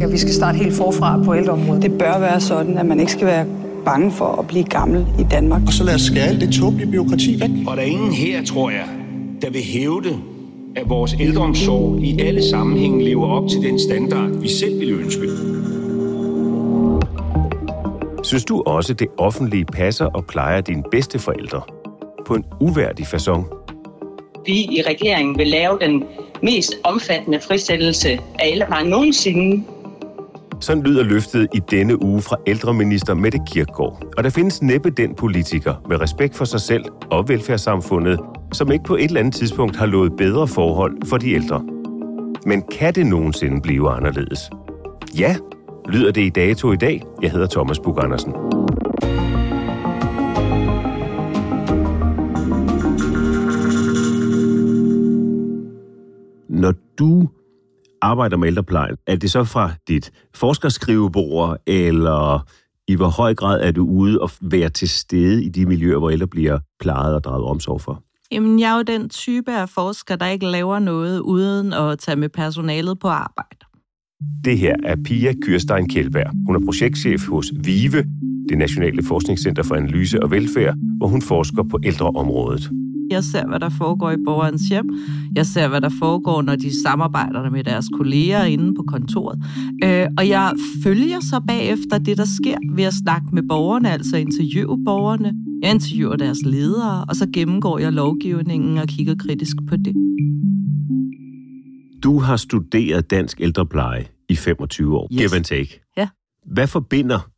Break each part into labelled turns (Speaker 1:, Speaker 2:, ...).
Speaker 1: Ja, vi skal starte helt forfra på ældreområdet. Det bør være sådan, at man ikke skal være bange for at blive gammel i Danmark.
Speaker 2: Og så lad os skære alt det tåbelige byråkrati væk.
Speaker 3: Og der er ingen her, tror jeg, der vil hævde, at vores ældreomsorg i alle sammenhænge lever op til den standard, vi selv ville ønske.
Speaker 4: Synes du også, det offentlige passer og plejer dine bedste forældre på en uværdig façon?
Speaker 5: Vi i regeringen vil lave den mest omfattende frisættelse af ældreplejen nogensinde.
Speaker 4: Sådan lyder løftet i denne uge fra ældreminister Mette Kirkgaard. Og der findes næppe den politiker med respekt for sig selv og velfærdssamfundet, som ikke på et eller andet tidspunkt har lovet bedre forhold for de ældre. Men kan det nogensinde blive anderledes? Ja, lyder det i dato i dag. Jeg hedder Thomas Bug Andersen. Når du arbejder med ældreplejen, er det så fra dit forskerskrivebord, eller i hvor høj grad er du ude og være til stede i de miljøer, hvor ældre bliver plejet og draget omsorg for?
Speaker 6: Jamen, jeg er jo den type af forsker, der ikke laver noget uden at tage med personalet på arbejde.
Speaker 4: Det her er Pia Kyrstein Kjeldberg. Hun er projektchef hos VIVE, det Nationale Forskningscenter for Analyse og Velfærd, hvor hun forsker på ældreområdet.
Speaker 6: Jeg ser, hvad der foregår i borgerens hjem. Jeg ser, hvad der foregår, når de samarbejder med deres kolleger inde på kontoret. Øh, og jeg følger så bagefter det, der sker ved at snakke med borgerne, altså interviewe borgerne. Jeg interviewer deres ledere, og så gennemgår jeg lovgivningen og kigger kritisk på det.
Speaker 4: Du har studeret dansk ældrepleje i 25 år,
Speaker 6: Yes.
Speaker 4: give and take.
Speaker 6: Ja.
Speaker 4: Hvad forbinder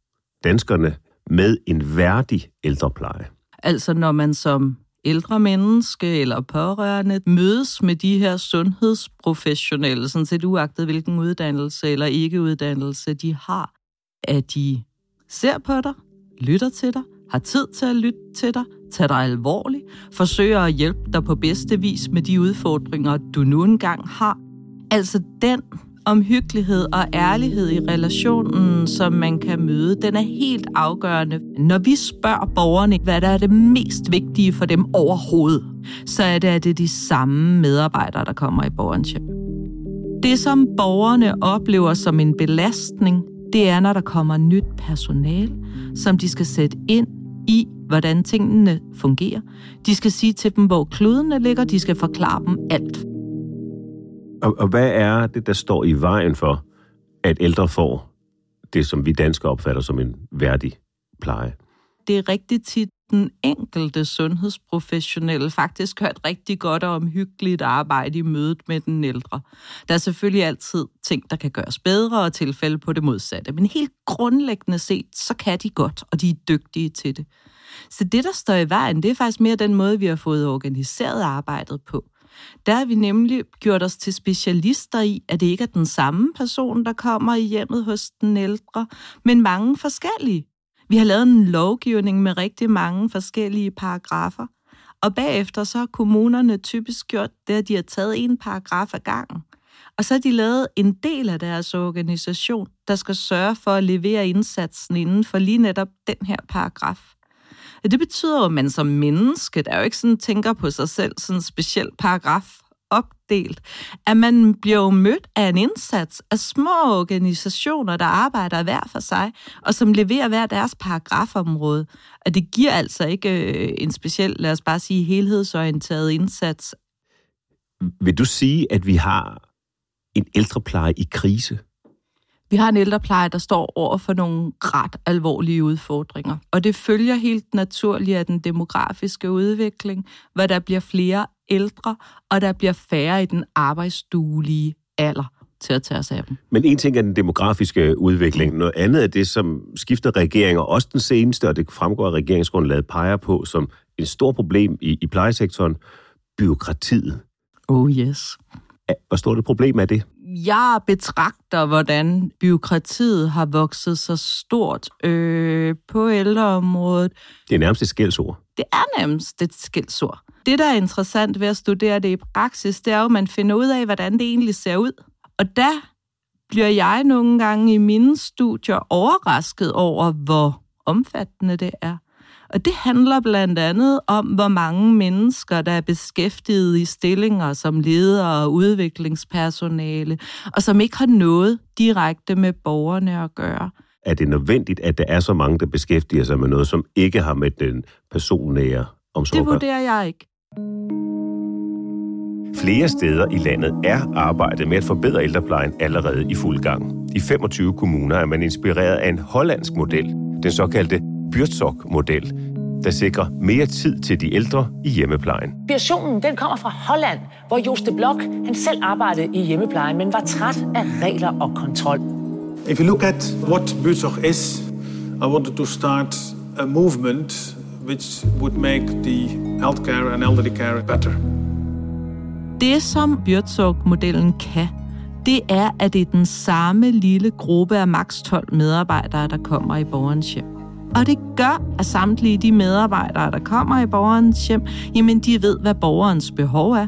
Speaker 4: danskerne med en værdig ældrepleje?
Speaker 6: Altså når man som ældre menneske eller pårørende mødes med de her sundhedsprofessionelle, sådan set uagtet hvilken uddannelse eller ikke uddannelse de har, at de ser på dig, lytter til dig, har tid til at lytte til dig, tager dig alvorligt, forsøger at hjælpe dig på bedste vis med de udfordringer, du nu engang har. Altså den omhyggelighed og ærlighed i relationen, som man kan møde, den er helt afgørende. Når vi spørger borgerne, hvad der er det mest vigtige for dem overhovedet, så er det, at det er de samme medarbejdere, der kommer i borgerens hjem. Det, som borgerne oplever som en belastning, det er, når der kommer nyt personal, som de skal sætte ind i, hvordan tingene fungerer. De skal sige til dem, hvor kludene ligger, de skal forklare dem alt.
Speaker 4: Og, og hvad er det, der står i vejen for, at ældre får det, som vi danskere opfatter som en værdig pleje?
Speaker 6: det er rigtig tit den enkelte sundhedsprofessionelle faktisk hørt rigtig godt og omhyggeligt arbejde i mødet med den ældre. Der er selvfølgelig altid ting, der kan gøres bedre og tilfælde på det modsatte, men helt grundlæggende set, så kan de godt, og de er dygtige til det. Så det, der står i vejen, det er faktisk mere den måde, vi har fået organiseret arbejdet på. Der har vi nemlig gjort os til specialister i, at det ikke er den samme person, der kommer i hjemmet hos den ældre, men mange forskellige. Vi har lavet en lovgivning med rigtig mange forskellige paragrafer, Og bagefter så har kommunerne typisk gjort det, at de har taget en paragraf ad gangen. Og så har de lavet en del af deres organisation, der skal sørge for at levere indsatsen inden for lige netop den her paragraf. Det betyder jo, at man som menneske, der jo ikke sådan tænker på sig selv sådan en speciel paragraf opdelt, at man bliver jo mødt af en indsats af små organisationer, der arbejder hver for sig, og som leverer hver deres paragrafområde. Og det giver altså ikke øh, en speciel, lad os bare sige, helhedsorienteret indsats.
Speaker 4: Vil du sige, at vi har en ældrepleje i krise?
Speaker 6: Vi har en ældrepleje, der står over for nogle ret alvorlige udfordringer. Og det følger helt naturligt af den demografiske udvikling, hvor der bliver flere ældre, og der bliver færre i den arbejdsduelige alder til at tage os af dem.
Speaker 4: Men en ting er den demografiske udvikling. Noget andet er det, som skifter regeringer, også den seneste, og det fremgår af regeringsgrundlaget, peger på som et stort problem i, i plejesektoren, byråkratiet.
Speaker 6: Oh yes.
Speaker 4: Hvor stort et problem er det?
Speaker 6: jeg betragter, hvordan byråkratiet har vokset så stort øh, på ældreområdet.
Speaker 4: Det er nærmest et skældsord.
Speaker 6: Det er nærmest et skældsord. Det, der er interessant ved at studere det i praksis, det er jo, at man finder ud af, hvordan det egentlig ser ud. Og der bliver jeg nogle gange i mine studier overrasket over, hvor omfattende det er. Og det handler blandt andet om, hvor mange mennesker, der er beskæftiget i stillinger som ledere og udviklingspersonale, og som ikke har noget direkte med borgerne at gøre.
Speaker 4: Er det nødvendigt, at der er så mange, der beskæftiger sig med noget, som ikke har med den personnære omsorg?
Speaker 6: Det vurderer jeg ikke.
Speaker 4: Flere steder i landet er arbejdet med at forbedre ældreplejen allerede i fuld gang. I 25 kommuner er man inspireret af en hollandsk model, den såkaldte Byrtsok-model, der sikrer mere tid til de ældre i hjemmeplejen.
Speaker 7: Inspirationen den kommer fra Holland, hvor Joste Blok han selv arbejdede i hjemmeplejen, men var træt af regler og kontrol.
Speaker 8: If you look at what Byrtsok is, I wanted to start a movement which would make the healthcare and elderly care better.
Speaker 6: Det, som Byrtsok-modellen kan, det er, at det er den samme lille gruppe af maks 12 medarbejdere, der kommer i borgerens hjem. Og det gør, at samtlige de medarbejdere, der kommer i borgerens hjem, jamen de ved, hvad borgerens behov er.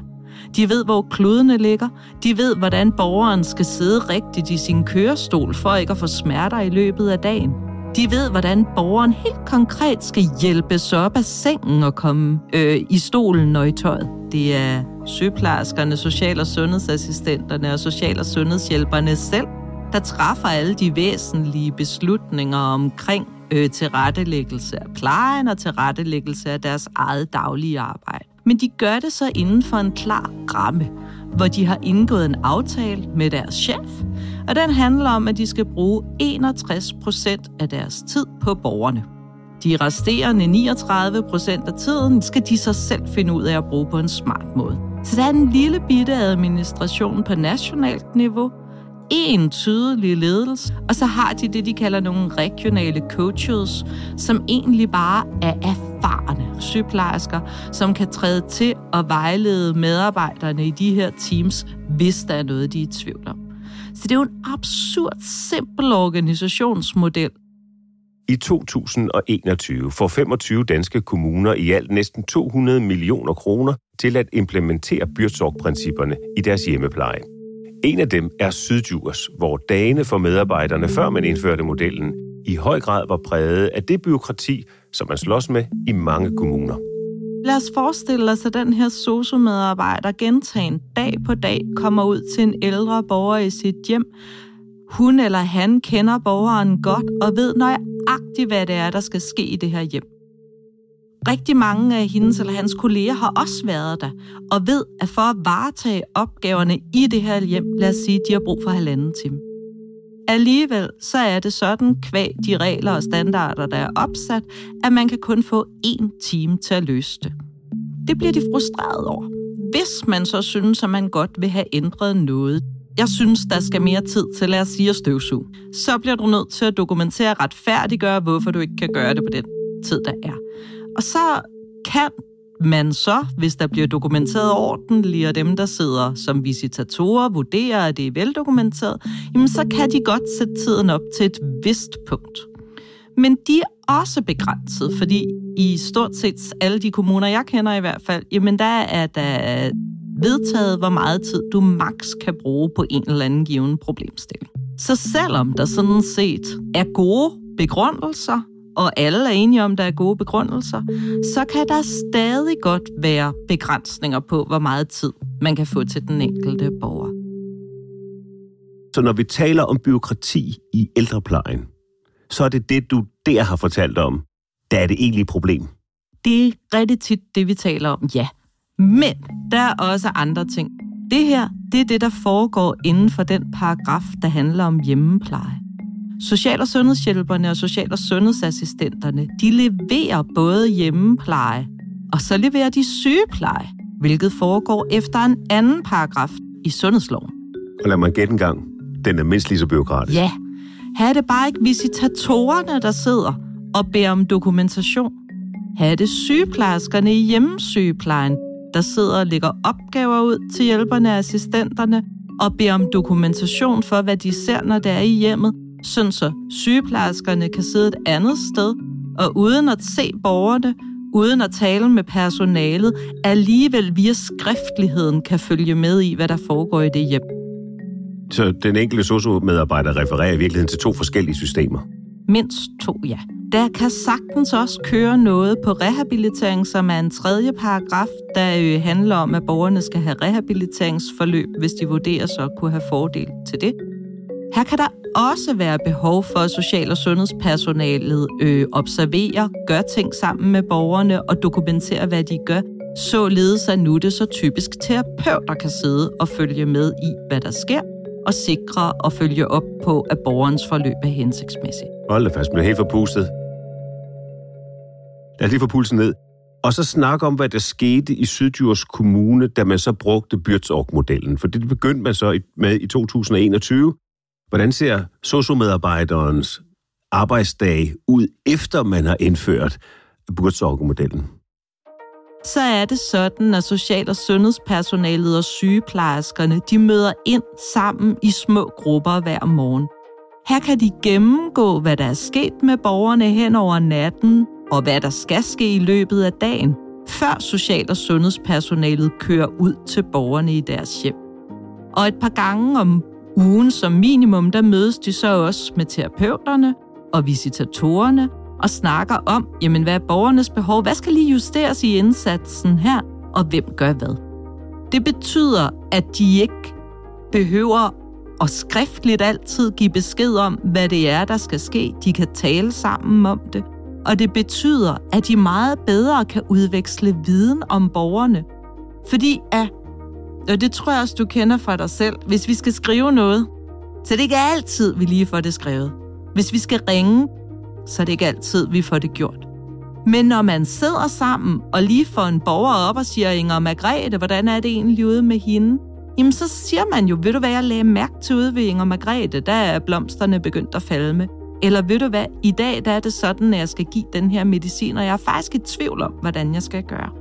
Speaker 6: De ved, hvor kludene ligger. De ved, hvordan borgeren skal sidde rigtigt i sin kørestol for ikke at få smerter i løbet af dagen. De ved, hvordan borgeren helt konkret skal hjælpes op af sengen og komme øh, i stolen og i tøjet. Det er sygeplejerskerne, social- og sundhedsassistenterne og social- og sundhedshjælperne selv, der træffer alle de væsentlige beslutninger omkring øh, tilrettelæggelse af plejen og tilrettelæggelse af deres eget daglige arbejde. Men de gør det så inden for en klar ramme, hvor de har indgået en aftale med deres chef, og den handler om, at de skal bruge 61 procent af deres tid på borgerne. De resterende 39 procent af tiden skal de så selv finde ud af at bruge på en smart måde. Så der er en lille bitte administration på nationalt niveau, en tydelig ledelse, og så har de det, de kalder nogle regionale coaches, som egentlig bare er erfarne sygeplejersker, som kan træde til og vejlede medarbejderne i de her teams, hvis der er noget, de er i tvivl om. Så det er jo en absurd simpel organisationsmodel.
Speaker 4: I 2021 får 25 danske kommuner i alt næsten 200 millioner kroner til at implementere byrdsorgprincipperne i deres hjemmepleje. En af dem er Syddjurs, hvor dagene for medarbejderne, før man indførte modellen, i høj grad var præget af det byråkrati, som man slås med i mange kommuner.
Speaker 6: Lad os forestille os, at den her sociomedarbejder gentagen dag på dag kommer ud til en ældre borger i sit hjem. Hun eller han kender borgeren godt og ved nøjagtigt, hvad det er, der skal ske i det her hjem. Rigtig mange af hendes eller hans kolleger har også været der, og ved, at for at varetage opgaverne i det her hjem, lad os sige, de har brug for halvanden time. Alligevel så er det sådan, kvæg de regler og standarder, der er opsat, at man kan kun få én time til at løse det. Det bliver de frustreret over. Hvis man så synes, at man godt vil have ændret noget, jeg synes, der skal mere tid til, lad os sige, at støvsuge, så bliver du nødt til at dokumentere retfærdiggøre, hvorfor du ikke kan gøre det på den tid, der er. Og så kan man så, hvis der bliver dokumenteret ordentligt, og dem, der sidder som visitatorer, vurderer, at det er veldokumenteret, jamen så kan de godt sætte tiden op til et vist punkt. Men de også begrænset, fordi i stort set alle de kommuner, jeg kender i hvert fald, jamen der er der vedtaget, hvor meget tid du maks kan bruge på en eller anden given problemstilling. Så selvom der sådan set er gode begrundelser, og alle er enige om, der er gode begrundelser, så kan der stadig godt være begrænsninger på, hvor meget tid man kan få til den enkelte borger.
Speaker 4: Så når vi taler om byråkrati i ældreplejen, så er det det, du der har fortalt om, der er det egentlige problem.
Speaker 6: Det er rigtig tit det, vi taler om, ja. Men der er også andre ting. Det her, det er det, der foregår inden for den paragraf, der handler om hjemmepleje. Social- og sundhedshjælperne og social- og sundhedsassistenterne, de leverer både hjemmepleje, og så leverer de sygepleje, hvilket foregår efter en anden paragraf i sundhedsloven.
Speaker 4: Og lad mig gætte en gang. Den er mindst lige så byråkratisk.
Speaker 6: Ja. Her er det bare ikke visitatorerne, der sidder og beder om dokumentation. Her er det sygeplejerskerne i hjemmesygeplejen, der sidder og lægger opgaver ud til hjælperne og assistenterne og beder om dokumentation for, hvad de ser, når det er i hjemmet, sådan så sygeplejerskerne kan sidde et andet sted og uden at se borgerne, uden at tale med personalet, alligevel via skriftligheden kan følge med i, hvad der foregår i det hjem.
Speaker 4: Så den enkelte sociomedarbejder refererer i virkeligheden til to forskellige systemer?
Speaker 6: Mindst to, ja. Der kan sagtens også køre noget på rehabilitering, som er en tredje paragraf, der øh, handler om, at borgerne skal have rehabiliteringsforløb, hvis de vurderes at kunne have fordel til det. Her kan der også være behov for, at social- og sundhedspersonalet øh, observerer, gør ting sammen med borgerne og dokumenterer, hvad de gør. Således er nu det så typisk terapeuter kan sidde og følge med i, hvad der sker, og sikre og følge op på, at borgerens forløb er hensigtsmæssigt.
Speaker 4: Hold da fast, bliver helt forpustet. Lad os lige få pulsen ned. Og så snakke om, hvad der skete i Sydjurs Kommune, da man så brugte Byrtsorg-modellen. For det begyndte man så med i 2021. Hvordan ser sociomedarbejderens arbejdsdag ud, efter man har indført Byrtsorg-modellen?
Speaker 6: så er det sådan, at social- og sundhedspersonalet og sygeplejerskerne, de møder ind sammen i små grupper hver morgen. Her kan de gennemgå, hvad der er sket med borgerne hen over natten, og hvad der skal ske i løbet af dagen, før social- og sundhedspersonalet kører ud til borgerne i deres hjem. Og et par gange om ugen som minimum, der mødes de så også med terapeuterne og visitatorerne, og snakker om, jamen, hvad er borgernes behov, hvad skal lige justeres i indsatsen her, og hvem gør hvad. Det betyder, at de ikke behøver at skriftligt altid give besked om, hvad det er, der skal ske. De kan tale sammen om det. Og det betyder, at de meget bedre kan udveksle viden om borgerne. Fordi at, og det tror jeg også, du kender fra dig selv, hvis vi skal skrive noget, så det er ikke altid, vi lige får det skrevet. Hvis vi skal ringe, så er det ikke altid, vi får det gjort. Men når man sidder sammen og lige får en borger op og siger, Inger Margrethe, hvordan er det egentlig ude med hende? Jamen så siger man jo, ved du hvad, jeg lagde mærke til ude ved Inger Margrethe, der er blomsterne begyndt at falde med. Eller ved du hvad, i dag der er det sådan, at jeg skal give den her medicin, og jeg er faktisk i tvivl om, hvordan jeg skal gøre.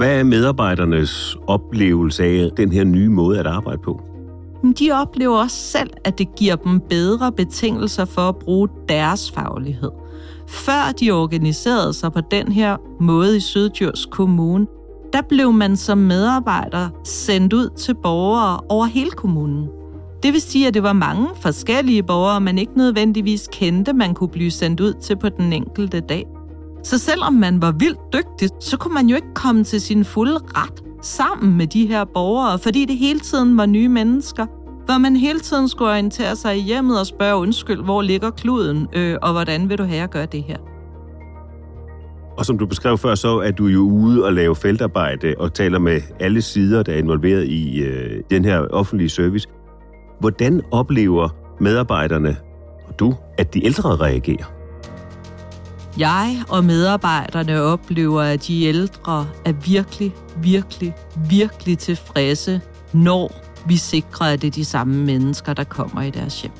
Speaker 4: Hvad er medarbejdernes oplevelse af den her nye måde at arbejde på?
Speaker 6: De oplever også selv, at det giver dem bedre betingelser for at bruge deres faglighed. Før de organiserede sig på den her måde i Syddjurs Kommune, der blev man som medarbejder sendt ud til borgere over hele kommunen. Det vil sige, at det var mange forskellige borgere, man ikke nødvendigvis kendte, man kunne blive sendt ud til på den enkelte dag. Så selvom man var vildt dygtig, så kunne man jo ikke komme til sin fulde ret sammen med de her borgere, fordi det hele tiden var nye mennesker, hvor man hele tiden skulle orientere sig i hjemmet og spørge undskyld, hvor ligger kluden, øh, og hvordan vil du have at gøre det her?
Speaker 4: Og som du beskrev før, så er du jo ude og lave feltarbejde og taler med alle sider, der er involveret i øh, den her offentlige service. Hvordan oplever medarbejderne og du, at de ældre reagerer?
Speaker 6: Jeg og medarbejderne oplever, at de ældre er virkelig, virkelig, virkelig tilfredse, når vi sikrer, at det er de samme mennesker, der kommer i deres hjem.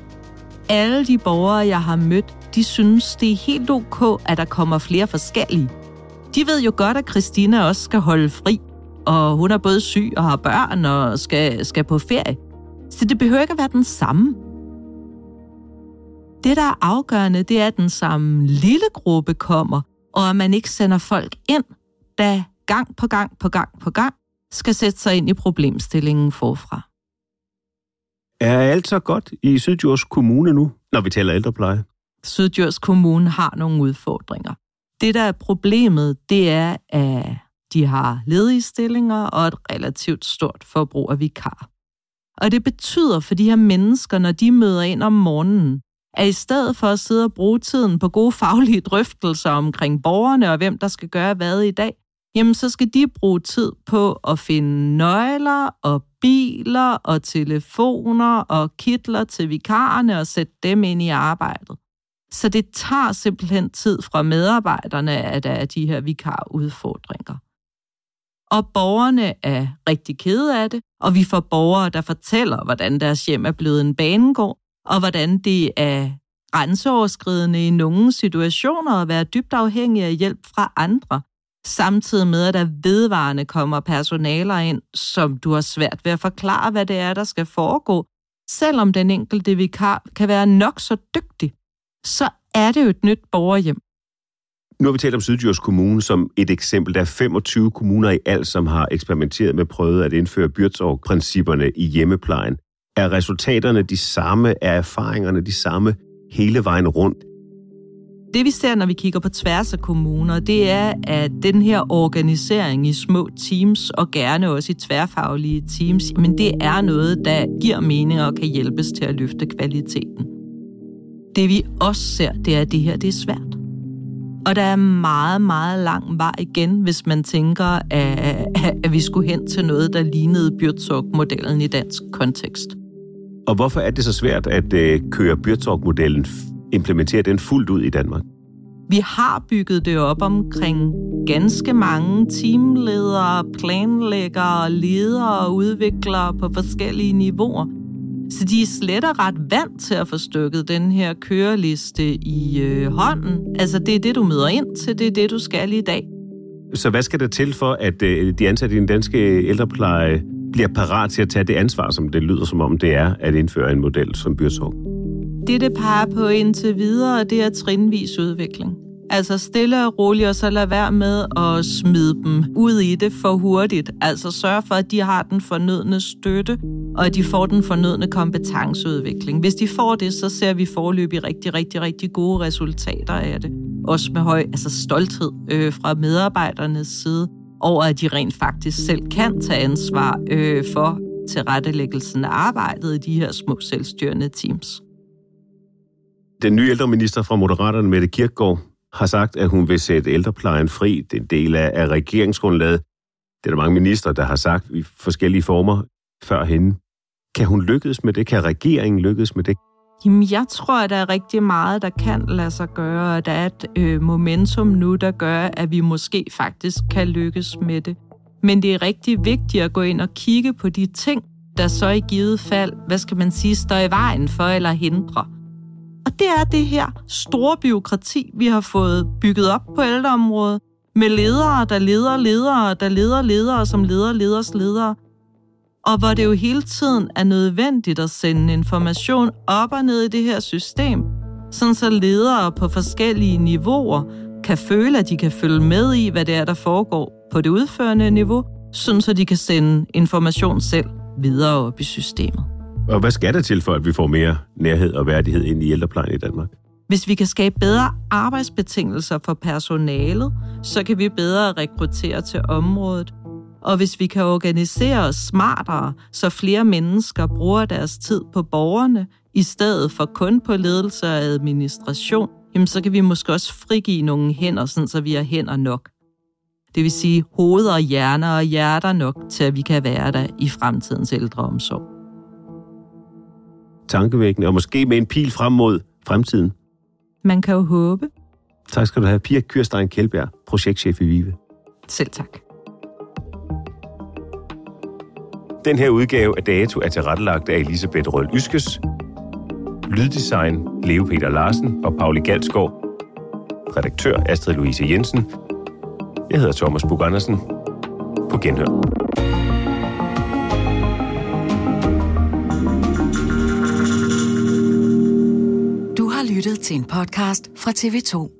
Speaker 6: Alle de borgere, jeg har mødt, de synes, det er helt ok, at der kommer flere forskellige. De ved jo godt, at Christina også skal holde fri, og hun er både syg og har børn og skal, skal på ferie. Så det behøver ikke at være den samme. Det, der er afgørende, det er, at den samme lille gruppe kommer, og at man ikke sender folk ind, der gang på gang på gang på gang skal sætte sig ind i problemstillingen forfra.
Speaker 4: Er alt så godt i Sydjords Kommune nu, når vi taler ældrepleje?
Speaker 6: Sydjords Kommune har nogle udfordringer. Det, der er problemet, det er, at de har ledige stillinger og et relativt stort forbrug af vikar. Og det betyder for de her mennesker, når de møder ind om morgenen, at i stedet for at sidde og bruge tiden på gode faglige drøftelser omkring borgerne og hvem der skal gøre hvad i dag, jamen så skal de bruge tid på at finde nøgler og biler og telefoner og kitler til vikarerne og sætte dem ind i arbejdet. Så det tager simpelthen tid fra medarbejderne, at der er de her vikarudfordringer. Og borgerne er rigtig kede af det, og vi får borgere, der fortæller, hvordan deres hjem er blevet en banegård, og hvordan det er grænseoverskridende i nogle situationer at være dybt afhængig af hjælp fra andre, samtidig med, at der vedvarende kommer personaler ind, som du har svært ved at forklare, hvad det er, der skal foregå. Selvom den enkelte vikar kan være nok så dygtig, så er det jo et nyt borgerhjem.
Speaker 4: Nu har vi talt om Syddjurs Kommune som et eksempel. Der er 25 kommuner i alt, som har eksperimenteret med prøvet at indføre byrdsår-principperne i hjemmeplejen. Er resultaterne de samme? Er erfaringerne de samme hele vejen rundt?
Speaker 6: Det vi ser, når vi kigger på tværs af kommuner, det er, at den her organisering i små teams, og gerne også i tværfaglige teams, men det er noget, der giver mening og kan hjælpes til at løfte kvaliteten. Det vi også ser, det er, at det her det er svært. Og der er meget, meget lang vej igen, hvis man tænker, at, at vi skulle hen til noget, der lignede Byrtsok-modellen i dansk kontekst.
Speaker 4: Og hvorfor er det så svært at øh, køre Byrtsok-modellen, implementere den fuldt ud i Danmark?
Speaker 6: Vi har bygget det op omkring ganske mange teamledere, planlæggere, ledere og udviklere på forskellige niveauer. Så de er slet og ret vant til at få stykket den her køreliste i øh, hånden. Altså, det er det, du møder ind til, det er det, du skal i dag.
Speaker 4: Så hvad skal der til for, at øh, de ansatte i den danske ældrepleje bliver parat til at tage det ansvar, som det lyder som om det er, at indføre en model som Byrtsorg?
Speaker 6: Det, det peger på indtil videre, det er trinvis udvikling. Altså stille og roligt, og så lade være med at smide dem ud i det for hurtigt. Altså sørge for, at de har den fornødne støtte, og at de får den fornødne kompetenceudvikling. Hvis de får det, så ser vi forløbig rigtig, rigtig, rigtig gode resultater af det. Også med høj altså stolthed øh, fra medarbejdernes side over, at de rent faktisk selv kan tage ansvar øh, for tilrettelæggelsen af arbejdet i de her små selvstyrende teams.
Speaker 4: Den nye ældreminister fra Moderaterne, Mette Kirkgaard, har sagt, at hun vil sætte ældreplejen fri. Det er en del af, af regeringsgrundlaget. Det er der mange minister, der har sagt i forskellige former før hende. Kan hun lykkes med det? Kan regeringen lykkes med det?
Speaker 6: Jamen, jeg tror, at der er rigtig meget, der kan lade sig gøre, og der er et øh, momentum nu, der gør, at vi måske faktisk kan lykkes med det. Men det er rigtig vigtigt at gå ind og kigge på de ting, der så i givet fald, hvad skal man sige, står i vejen for eller hindrer. Og det er det her store byråkrati, vi har fået bygget op på ældreområdet, med ledere, der leder ledere, der leder ledere, som leder leders ledere. Og hvor det jo hele tiden er nødvendigt at sende information op og ned i det her system, sådan så ledere på forskellige niveauer kan føle, at de kan følge med i, hvad det er, der foregår på det udførende niveau, sådan så de kan sende information selv videre op i systemet.
Speaker 4: Og hvad skal der til for, at vi får mere nærhed og værdighed ind i ældreplejen i Danmark?
Speaker 6: Hvis vi kan skabe bedre arbejdsbetingelser for personalet, så kan vi bedre rekruttere til området. Og hvis vi kan organisere os smartere, så flere mennesker bruger deres tid på borgerne, i stedet for kun på ledelse og administration, jamen så kan vi måske også frigive nogle hænder, sådan så vi har hænder nok. Det vil sige hoveder og hjerner og hjerter nok til, at vi kan være der i fremtidens ældreomsorg
Speaker 4: tankevækkende, og måske med en pil frem mod fremtiden.
Speaker 6: Man kan jo håbe.
Speaker 4: Tak skal du have, Pia Kyrstein Kjeldberg, projektchef i Vive.
Speaker 6: Selv tak.
Speaker 4: Den her udgave af Dato er tilrettelagt af Elisabeth Røl Yskes, Lyddesign Leo Peter Larsen og Pauli Galsgaard, redaktør Astrid Louise Jensen. Jeg hedder Thomas Bug Andersen. På genhør.
Speaker 9: lyttet til en podcast fra TV2.